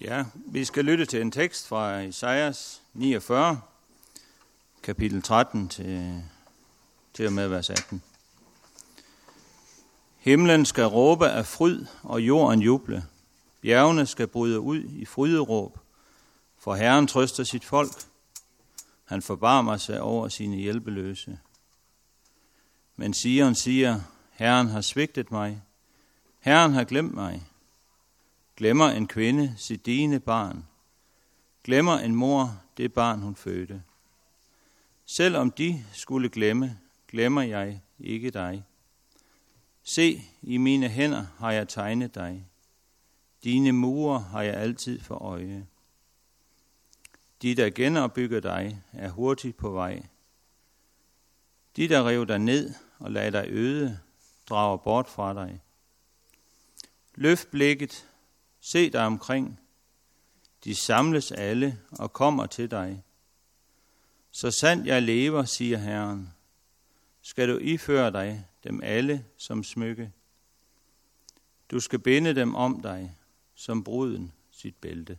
Ja, vi skal lytte til en tekst fra Isaias 49, kapitel 13 til, til og med vers 18. Himlen skal råbe af fryd, og jorden juble. Bjergene skal bryde ud i fryderåb, for Herren trøster sit folk. Han forbarmer sig over sine hjælpeløse. Men Sion siger, Herren har svigtet mig. Herren har glemt mig. Glemmer en kvinde sit dine barn. Glemmer en mor det barn, hun fødte. Selvom de skulle glemme, glemmer jeg ikke dig. Se, i mine hænder har jeg tegnet dig. Dine mure har jeg altid for øje. De, der genopbygger dig, er hurtigt på vej. De, der rev dig ned og lader dig øde, drager bort fra dig. Løft blikket Se dig omkring. De samles alle og kommer til dig. Så sandt jeg lever, siger Herren, skal du iføre dig dem alle som smykke. Du skal binde dem om dig, som bruden sit bælte.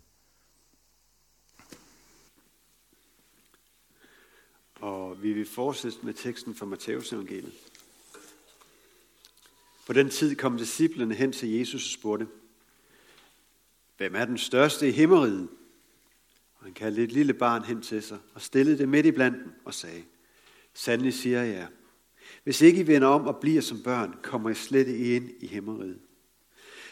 Og vi vil fortsætte med teksten fra Matteus evangeliet. På den tid kom disciplene hen til Jesus og spurgte, Hvem er den største i himmeriget? Og han kaldte et lille barn hen til sig og stillede det midt i blandt og sagde, Sandelig siger jeg, hvis ikke I vender om og bliver som børn, kommer I slet ikke ind i himmeriget.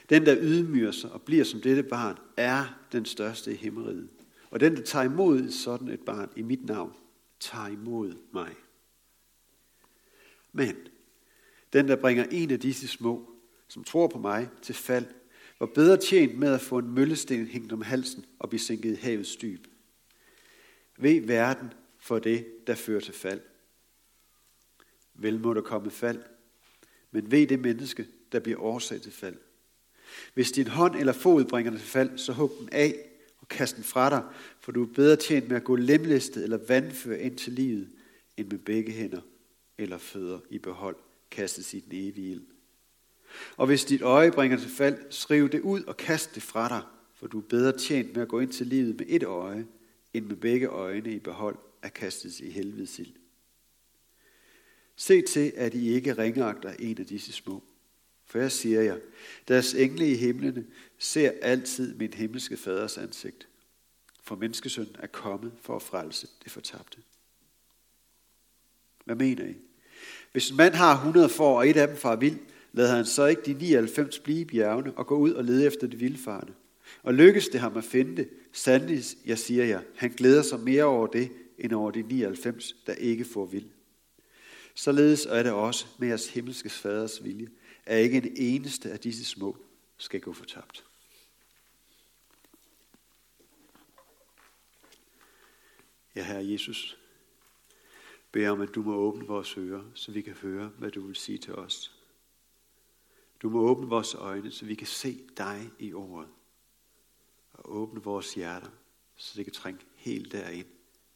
Den, der ydmyger sig og bliver som dette barn, er den største i himmeriget. Og den, der tager imod sådan et barn i mit navn, tager imod mig. Men den, der bringer en af disse små, som tror på mig, til fald, var bedre tjent med at få en møllesten hængt om halsen og blive sænket i havets dyb. Ved verden for det, der fører til fald. Vel må der komme fald, men ved det menneske, der bliver årsag til fald. Hvis din hånd eller fod bringer dig til fald, så hug den af og kast den fra dig, for du er bedre tjent med at gå lemlæstet eller vandføre ind til livet, end med begge hænder eller fødder i behold kastes i den evige ild. Og hvis dit øje bringer til fald, skriv det ud og kast det fra dig, for du er bedre tjent med at gå ind til livet med et øje, end med begge øjne i behold at kastes i helvedes ild. Se til, at I ikke ringeagter en af disse små. For jeg siger jer, deres engle i himlene ser altid min himmelske faders ansigt. For menneskesøn er kommet for at frelse det fortabte. Hvad mener I? Hvis en mand har 100 får, og et af dem far vild, lader han så ikke de 99 blive i bjergene og gå ud og lede efter det vildfarne. Og lykkes det ham at finde det, sandelig, jeg siger jer, han glæder sig mere over det, end over de 99, der ikke får vild. Således er det også med jeres himmelske faders vilje, at ikke en eneste af disse små skal gå fortabt. Ja, Herre Jesus, beder om, at du må åbne vores ører, så vi kan høre, hvad du vil sige til os. Du må åbne vores øjne, så vi kan se dig i ordet. Og åbne vores hjerter, så det kan trænge helt derind,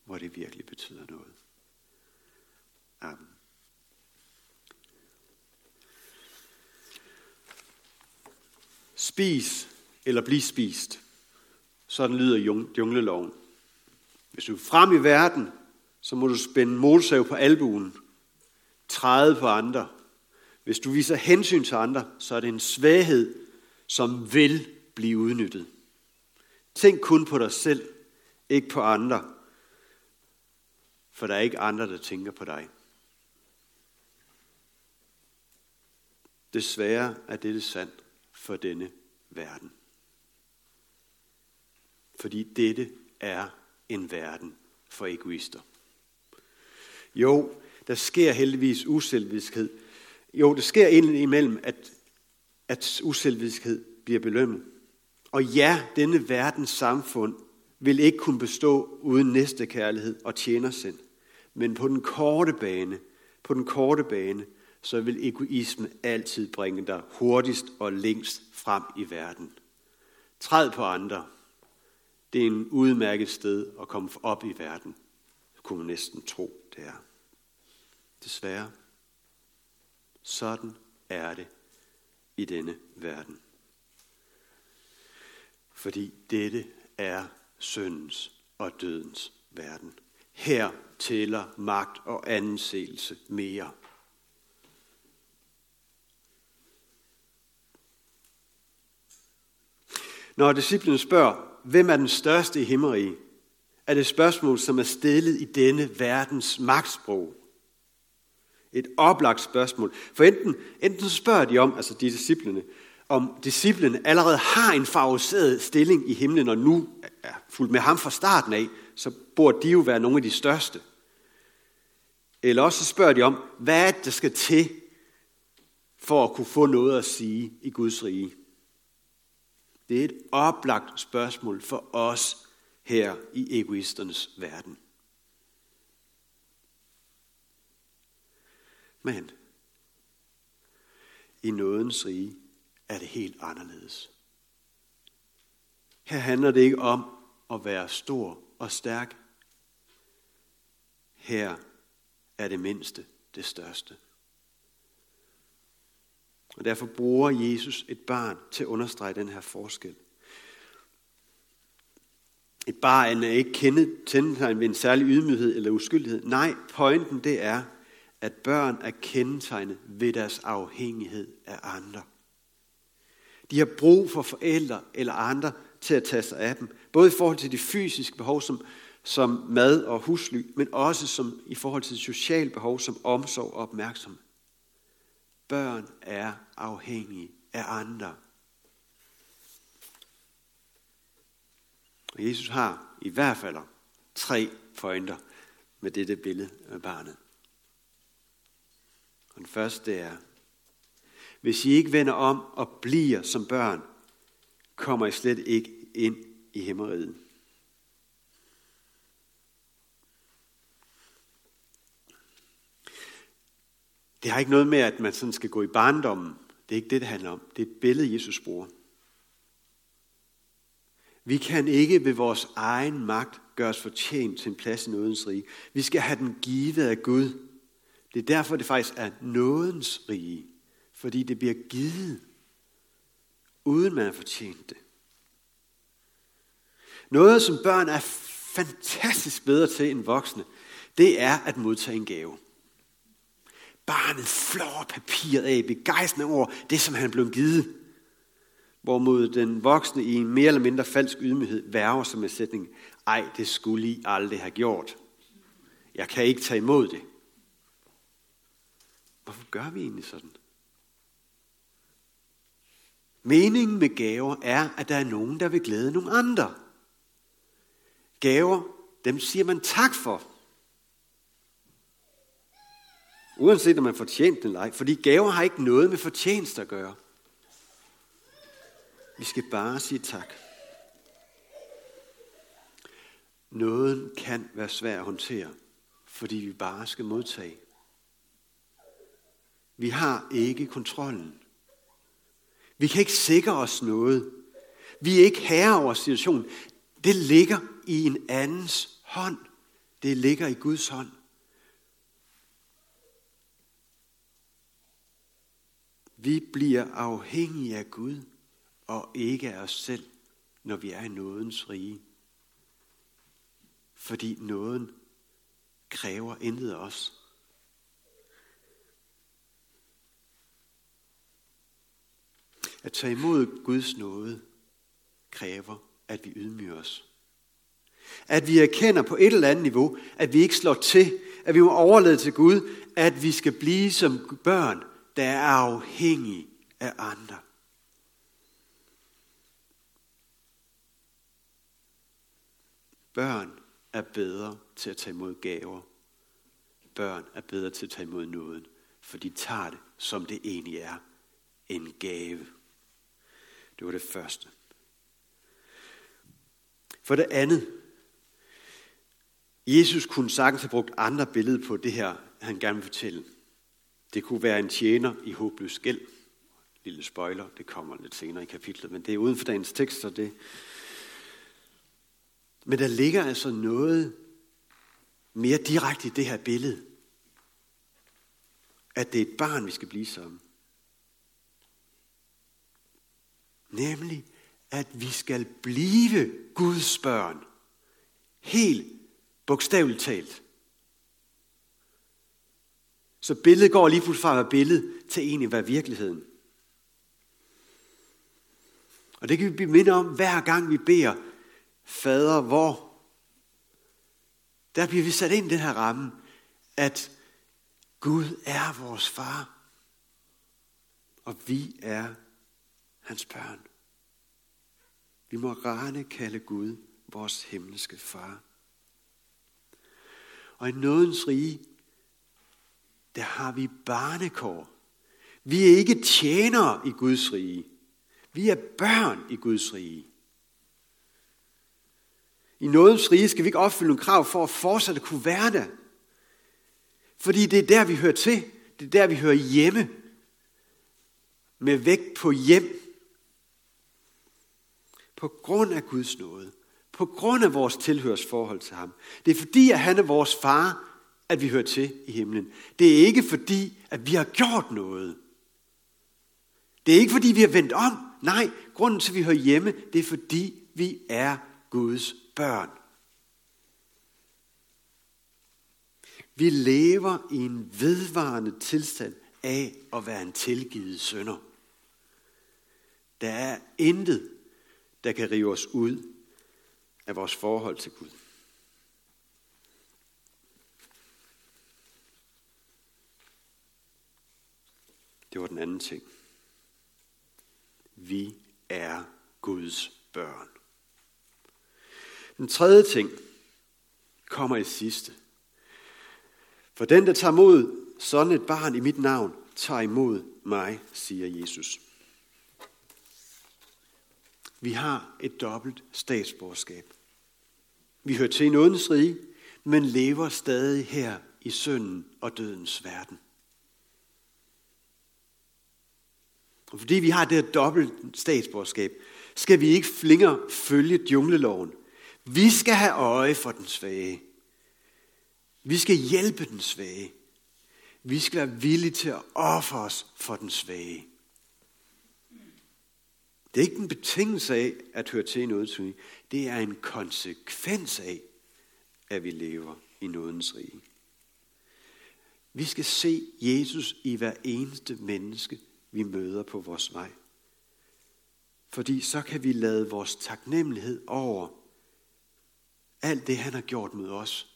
hvor det virkelig betyder noget. Amen. Spis eller bliv spist. Sådan lyder jungleloven. Hvis du er frem i verden, så må du spænde motorsav på albuen, træde på andre, hvis du viser hensyn til andre, så er det en svaghed, som vil blive udnyttet. Tænk kun på dig selv, ikke på andre, for der er ikke andre, der tænker på dig. Desværre er dette sandt for denne verden. Fordi dette er en verden for egoister. Jo, der sker heldigvis uselviskhed, jo, det sker imellem, at, at uselviskhed bliver belønnet. Og ja, denne verdens samfund vil ikke kunne bestå uden næste kærlighed og tjenersind. Men på den korte bane, på den korte bane, så vil egoisme altid bringe dig hurtigst og længst frem i verden. Træd på andre. Det er en udmærket sted at komme op i verden. Kunne man næsten tro, det er. Desværre. Sådan er det i denne verden. Fordi dette er syndens og dødens verden. Her tæller magt og anseelse mere. Når disciplen spørger, hvem er den største i himmeriget, er det spørgsmål, som er stillet i denne verdens magtsprog. Et oplagt spørgsmål. For enten, enten så spørger de om, altså de disciplene, om disciplene allerede har en favoriseret stilling i himlen, og nu er fuldt med ham fra starten af, så burde de jo være nogle af de største. Eller også så spørger de om, hvad er det, der skal til for at kunne få noget at sige i Guds rige? Det er et oplagt spørgsmål for os her i egoisternes verden. Men i nådens rige er det helt anderledes. Her handler det ikke om at være stor og stærk. Her er det mindste det største. Og derfor bruger Jesus et barn til at understrege den her forskel. Et barn er ikke kendetegnet ved en særlig ydmyghed eller uskyldighed. Nej, pointen det er, at børn er kendetegnet ved deres afhængighed af andre. De har brug for forældre eller andre til at tage sig af dem. Både i forhold til de fysiske behov som, som mad og husly, men også som, i forhold til de sociale behov som omsorg og opmærksomhed. Børn er afhængige af andre. Og Jesus har i hvert fald tre pointer med dette billede af barnet. Den første er, hvis I ikke vender om og bliver som børn, kommer I slet ikke ind i himmeriget. Det har ikke noget med, at man sådan skal gå i barndommen. Det er ikke det, det handler om. Det er et billede, Jesus bruger. Vi kan ikke ved vores egen magt gøre os fortjent til en plads i nådens rige. Vi skal have den givet af Gud. Det er derfor, det faktisk er nådens rige. Fordi det bliver givet, uden man har fortjent det. Noget, som børn er fantastisk bedre til end voksne, det er at modtage en gave. Barnet flår papiret af, begejstrende over det, som han blev givet. Hvorimod den voksne i en mere eller mindre falsk ydmyghed værger som en sætning, ej, det skulle I aldrig have gjort. Jeg kan ikke tage imod det. Hvorfor gør vi egentlig sådan? Meningen med gaver er, at der er nogen, der vil glæde nogle andre. Gaver, dem siger man tak for. Uanset om man fortjent den eller ej. Fordi gaver har ikke noget med fortjeneste at gøre. Vi skal bare sige tak. Noget kan være svært at håndtere, fordi vi bare skal modtage. Vi har ikke kontrollen. Vi kan ikke sikre os noget. Vi er ikke herre over situationen. Det ligger i en andens hånd. Det ligger i Guds hånd. Vi bliver afhængige af Gud og ikke af os selv, når vi er i nådens rige. Fordi nåden kræver intet af os. At tage imod Guds nåde kræver, at vi ydmyger os. At vi erkender på et eller andet niveau, at vi ikke slår til, at vi må overlade til Gud, at vi skal blive som børn, der er afhængige af andre. Børn er bedre til at tage imod gaver. Børn er bedre til at tage imod nåden, for de tager det, som det egentlig er, en gave. Det var det første. For det andet, Jesus kunne sagtens have brugt andre billeder på det her, han gerne vil fortælle. Det kunne være en tjener i håbløs gæld. Lille spoiler, det kommer lidt senere i kapitlet, men det er uden for dagens tekst, så det... Men der ligger altså noget mere direkte i det her billede. At det er et barn, vi skal blive som. Nemlig, at vi skal blive Guds børn. Helt bogstaveligt talt. Så billedet går lige pludselig fra at være billede til egentlig at være virkeligheden. Og det kan vi blive mindre om, hver gang vi beder, Fader, hvor? Der bliver vi sat ind i den her ramme, at Gud er vores far, og vi er hans børn. Vi må rane kalde Gud vores himmelske far. Og i nådens rige, der har vi barnekår. Vi er ikke tjenere i Guds rige. Vi er børn i Guds rige. I nådens rige skal vi ikke opfylde nogle krav for at fortsat kunne være der. Fordi det er der, vi hører til. Det er der, vi hører hjemme. Med vægt på hjem. På grund af Guds nåde. På grund af vores tilhørsforhold til ham. Det er fordi, at han er vores far, at vi hører til i himlen. Det er ikke fordi, at vi har gjort noget. Det er ikke fordi, vi har vendt om. Nej, grunden til, at vi hører hjemme, det er fordi, vi er Guds børn. Vi lever i en vedvarende tilstand af at være en tilgivet sønder. Der er intet, der kan rive os ud af vores forhold til Gud. Det var den anden ting. Vi er Guds børn. Den tredje ting kommer i sidste. For den, der tager mod sådan et barn i mit navn, tager imod mig, siger Jesus. Vi har et dobbelt statsborgerskab. Vi hører til i nådens rige, men lever stadig her i synden og dødens verden. Og fordi vi har det her dobbelt statsborgerskab, skal vi ikke flinger følge djungleloven. Vi skal have øje for den svage. Vi skal hjælpe den svage. Vi skal være villige til at ofre os for den svage. Det er ikke en betingelse af at høre til i noget Det er en konsekvens af, at vi lever i nådens rige. Vi skal se Jesus i hver eneste menneske, vi møder på vores vej. Fordi så kan vi lade vores taknemmelighed over alt det, han har gjort mod os,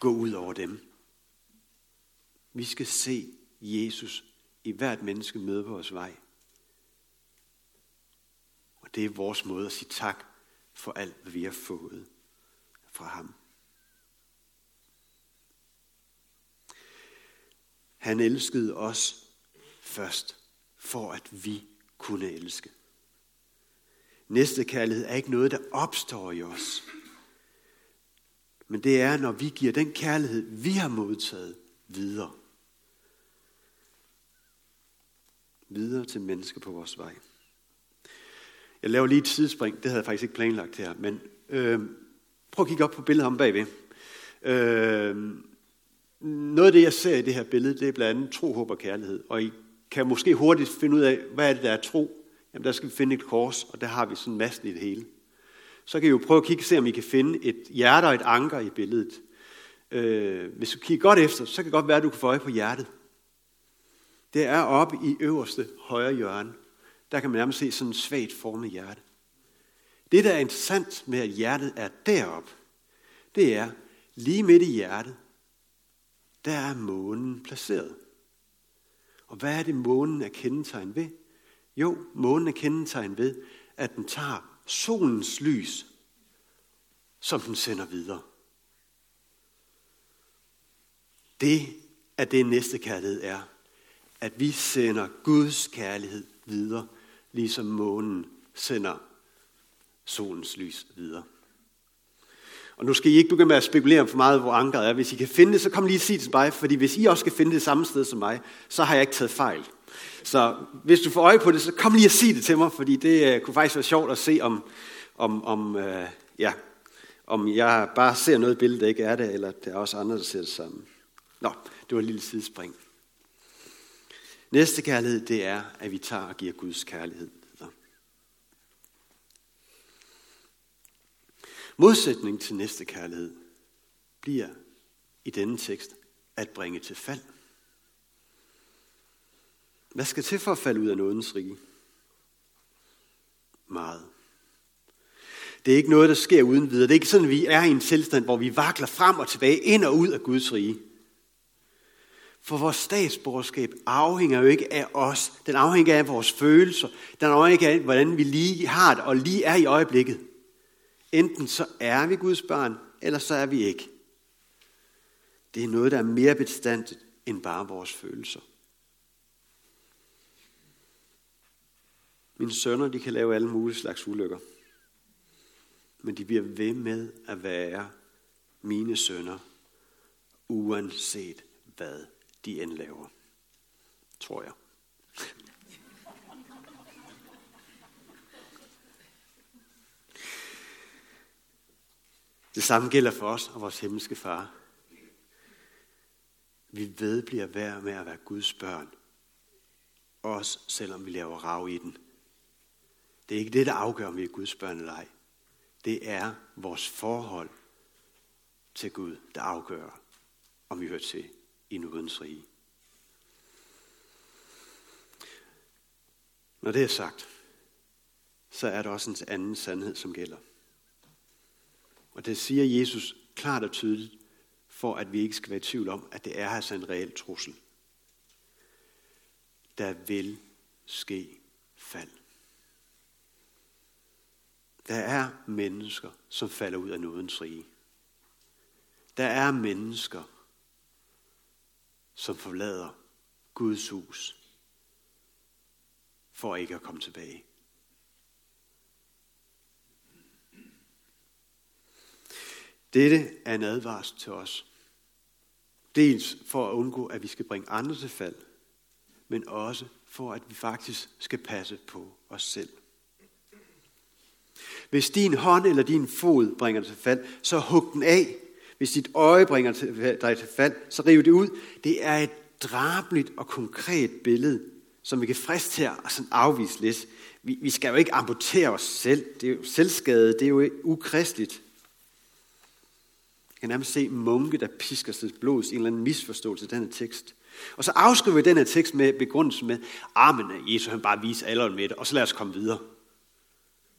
gå ud over dem. Vi skal se Jesus i hvert menneske møde på vores vej. Og det er vores måde at sige tak for alt, hvad vi har fået fra ham. Han elskede os først, for at vi kunne elske. Næste kærlighed er ikke noget, der opstår i os. Men det er, når vi giver den kærlighed, vi har modtaget, videre. Videre til mennesker på vores vej. Jeg laver lige et sidespring, det havde jeg faktisk ikke planlagt her, men øh, prøv at kigge op på billedet om bagved. Øh, noget af det, jeg ser i det her billede, det er blandt andet tro, håb og kærlighed. Og I kan måske hurtigt finde ud af, hvad er det, der er tro. Jamen, der skal vi finde et kors, og der har vi sådan massen i det hele. Så kan I jo prøve at kigge og se, om I kan finde et hjerte og et anker i billedet. Øh, hvis du kigger godt efter, så kan det godt være, at du kan få øje på hjertet. Det er oppe i øverste højre hjørne. Der kan man nærmest se sådan en svagt formet hjerte. Det, der er interessant med, at hjertet er derop, det er, lige midt i hjertet, der er månen placeret. Og hvad er det, månen er kendetegn ved? Jo, månen er kendetegn ved, at den tager solens lys, som den sender videre. Det er det næste kærlighed er. At vi sender Guds kærlighed videre, ligesom månen sender solens lys videre. Og nu skal I ikke begynde med at spekulere for meget, hvor ankeret er. Hvis I kan finde det, så kom lige og sig det til mig, fordi hvis I også skal finde det samme sted som mig, så har jeg ikke taget fejl. Så hvis du får øje på det, så kom lige og sig det til mig, fordi det øh, kunne faktisk være sjovt at se, om, om, om, øh, ja, om jeg bare ser noget billede, der ikke er det, eller der er også andre, der ser det samme. Nå, det var et lille sidespring. Næste kærlighed, det er, at vi tager og giver Guds kærlighed. Modsætning til næste kærlighed bliver i denne tekst at bringe til fald. Hvad skal til for at falde ud af nådens rige? Meget. Det er ikke noget, der sker uden videre. Det er ikke sådan, at vi er i en tilstand, hvor vi vakler frem og tilbage, ind og ud af Guds rige. For vores statsborgerskab afhænger jo ikke af os. Den afhænger af vores følelser. Den afhænger af, hvordan vi lige har det og lige er i øjeblikket. Enten så er vi Guds barn, eller så er vi ikke. Det er noget, der er mere bestandigt end bare vores følelser. Mine sønner, de kan lave alle mulige slags ulykker. Men de bliver ved med at være mine sønner, uanset hvad de end laver. Tror jeg. Det samme gælder for os og vores himmelske far. Vi ved bliver værd med at være Guds børn. Også selvom vi laver rav i den. Det er ikke det, der afgør, om vi er Guds børn eller ej. Det er vores forhold til Gud, der afgør, om vi hører til i nådens rige. Når det er sagt, så er der også en anden sandhed, som gælder. Og det siger Jesus klart og tydeligt, for at vi ikke skal være i tvivl om, at det er altså en reel trussel. Der vil ske fald. Der er mennesker, som falder ud af nådens rige. Der er mennesker, som forlader Guds hus for ikke at komme tilbage. Dette er en advarsel til os. Dels for at undgå, at vi skal bringe andre til fald, men også for, at vi faktisk skal passe på os selv. Hvis din hånd eller din fod bringer dig til fald, så hug den af. Hvis dit øje bringer dig til fald, så riv det ud. Det er et drabligt og konkret billede, som vi kan friste her og sådan afvise lidt. Vi, vi skal jo ikke amputere os selv. Det er jo selvskade, det er jo ukristeligt. Jeg kan nærmest se munke, der pisker sig blod i en eller anden misforståelse af denne tekst. Og så afskriver vi den her tekst med begrundelsen med, armen af Jesus han bare viser alderen med det, og så lad os komme videre.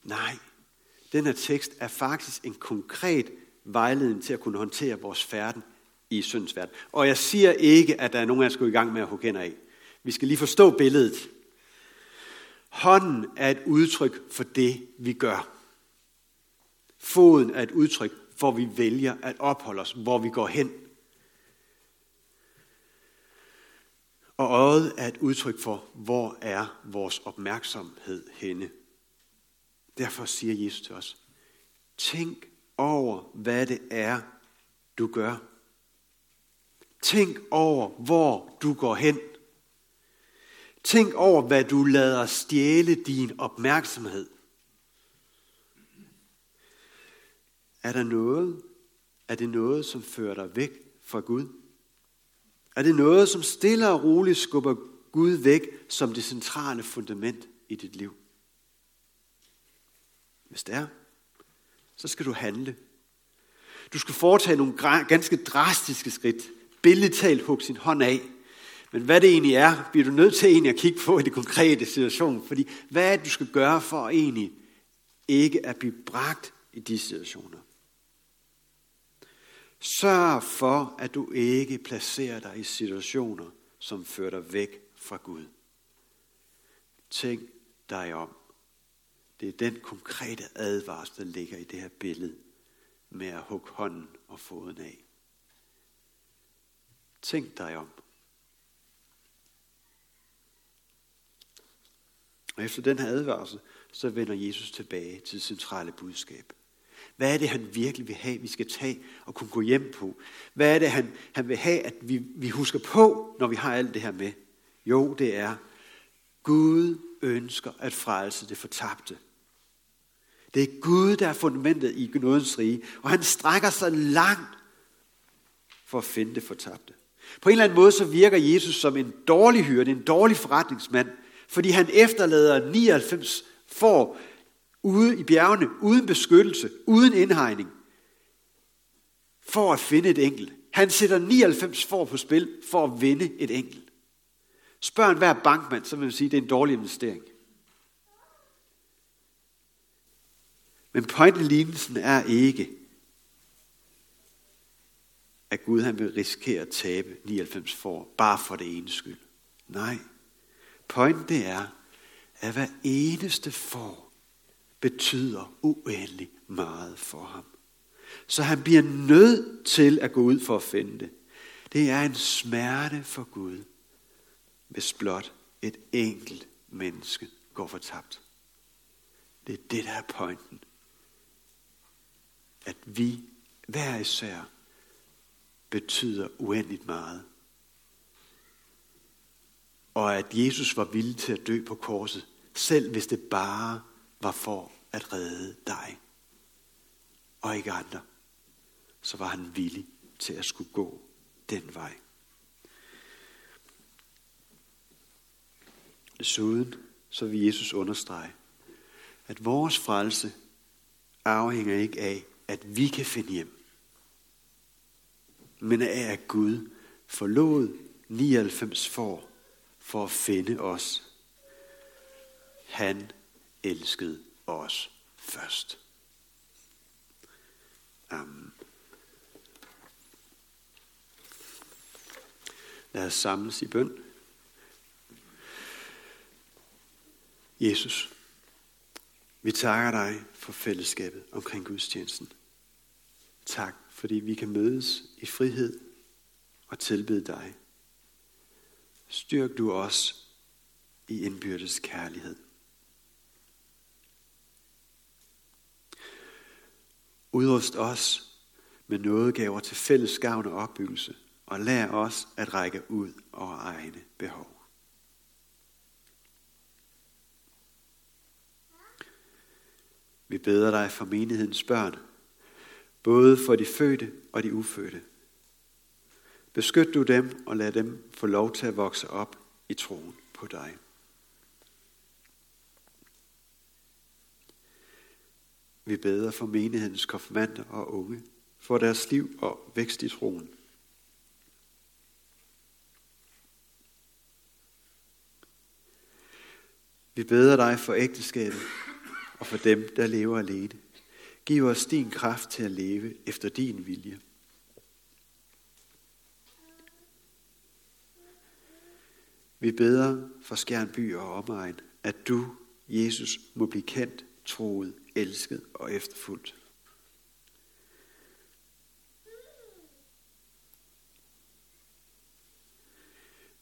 Nej, den her tekst er faktisk en konkret vejledning til at kunne håndtere vores færden i syndsverden. Og jeg siger ikke, at der er nogen af der skal i gang med at hugge af. Vi skal lige forstå billedet. Hånden er et udtryk for det, vi gør. Foden er et udtryk for, vi vælger at opholde os, hvor vi går hen. Og øjet er et udtryk for, hvor er vores opmærksomhed henne. Derfor siger Jesus til os, tænk over, hvad det er, du gør. Tænk over, hvor du går hen. Tænk over, hvad du lader stjæle din opmærksomhed. Er der noget? Er det noget, som fører dig væk fra Gud? Er det noget, som stille og roligt skubber Gud væk som det centrale fundament i dit liv? Hvis det er, så skal du handle. Du skal foretage nogle ganske drastiske skridt. Billedtalt hug sin hånd af. Men hvad det egentlig er, bliver du nødt til egentlig at kigge på i det konkrete situation. Fordi hvad er det, du skal gøre for egentlig ikke at blive bragt i de situationer? Sørg for, at du ikke placerer dig i situationer, som fører dig væk fra Gud. Tænk dig om. Det er den konkrete advarsel, der ligger i det her billede med at hugge hånden og foden af. Tænk dig om. Og efter den her advarsel, så vender Jesus tilbage til det centrale budskab. Hvad er det, han virkelig vil have, vi skal tage og kunne gå hjem på? Hvad er det, han, han vil have, at vi, vi husker på, når vi har alt det her med? Jo, det er, Gud ønsker at frelse det fortabte. Det er Gud, der er fundamentet i nådens rige, og han strækker sig langt for at finde det fortabte. På en eller anden måde så virker Jesus som en dårlig hyrde, en dårlig forretningsmand, fordi han efterlader 99 får ude i bjergene, uden beskyttelse, uden indhegning. for at finde et enkelt. Han sætter 99 får på spil for at vinde et enkelt. Spørg en hver bankmand, så vil man sige, at det er en dårlig investering. Men pointen i lignelsen er ikke, at Gud han vil risikere at tabe 99 får, bare for det ene skyld. Nej. Pointen det er, at hver eneste får betyder uendelig meget for ham. Så han bliver nødt til at gå ud for at finde det. Det er en smerte for Gud, hvis blot et enkelt menneske går fortabt. Det er det, der er pointen. At vi hver især betyder uendeligt meget. Og at Jesus var villig til at dø på korset, selv hvis det bare var for at redde dig og ikke andre, så var han villig til at skulle gå den vej. Desuden så vil Jesus understrege, at vores frelse afhænger ikke af, at vi kan finde hjem, men af at Gud forlod 99 for, for at finde os. Han elskede os først. Amen. Lad os samles i bøn. Jesus, vi takker dig for fællesskabet omkring gudstjenesten. Tak, fordi vi kan mødes i frihed og tilbede dig. Styrk du os i indbyrdes kærlighed. Udrust os med nådegaver til fælles gavn og opbyggelse, og lær os at række ud over egne behov. Vi beder dig for menighedens børn, både for de fødte og de ufødte. Beskyt du dem og lad dem få lov til at vokse op i troen på dig. Vi beder for menighedens konfirmander og unge, for deres liv og vækst i troen. Vi beder dig for ægteskabet og for dem, der lever alene. Giv os din kraft til at leve efter din vilje. Vi beder for Skjernby og omegn, at du, Jesus, må blive kendt, troet, elsket og efterfuldt.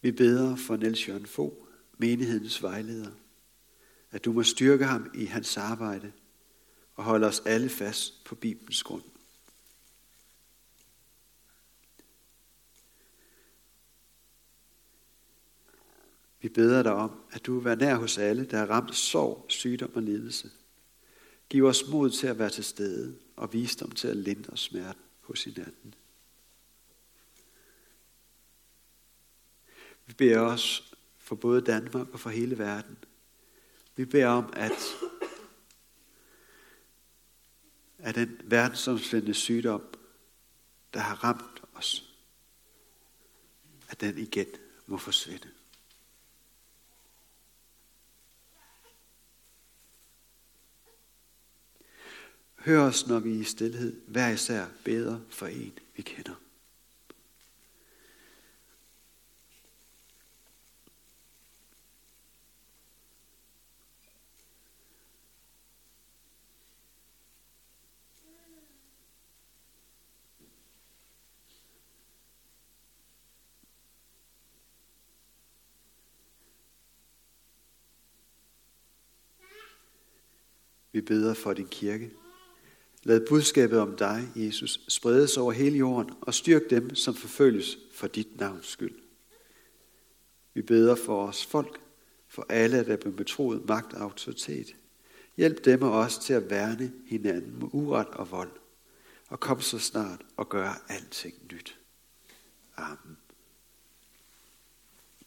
Vi beder for Niels Jørgen Fogh, menighedens vejleder, at du må styrke ham i hans arbejde og holde os alle fast på Bibelens grund. Vi beder dig om, at du vil være nær hos alle, der er ramt af sorg, sygdom og lidelse. Giv os mod til at være til stede og visdom til at lindre smerten hos hinanden. Vi beder os for både Danmark og for hele verden. Vi beder om, at, at den verdensomspændende sygdom, der har ramt os, at den igen må forsvinde. Hør os, når vi i stillhed hver især beder for en, vi kender. Vi beder for din kirke. Lad budskabet om dig, Jesus, spredes over hele jorden og styrk dem, som forfølges for dit navns skyld. Vi beder for os folk, for alle, der er blevet betroet magt og autoritet. Hjælp dem og os til at værne hinanden mod uret og vold, og kom så snart og gør alting nyt. Amen.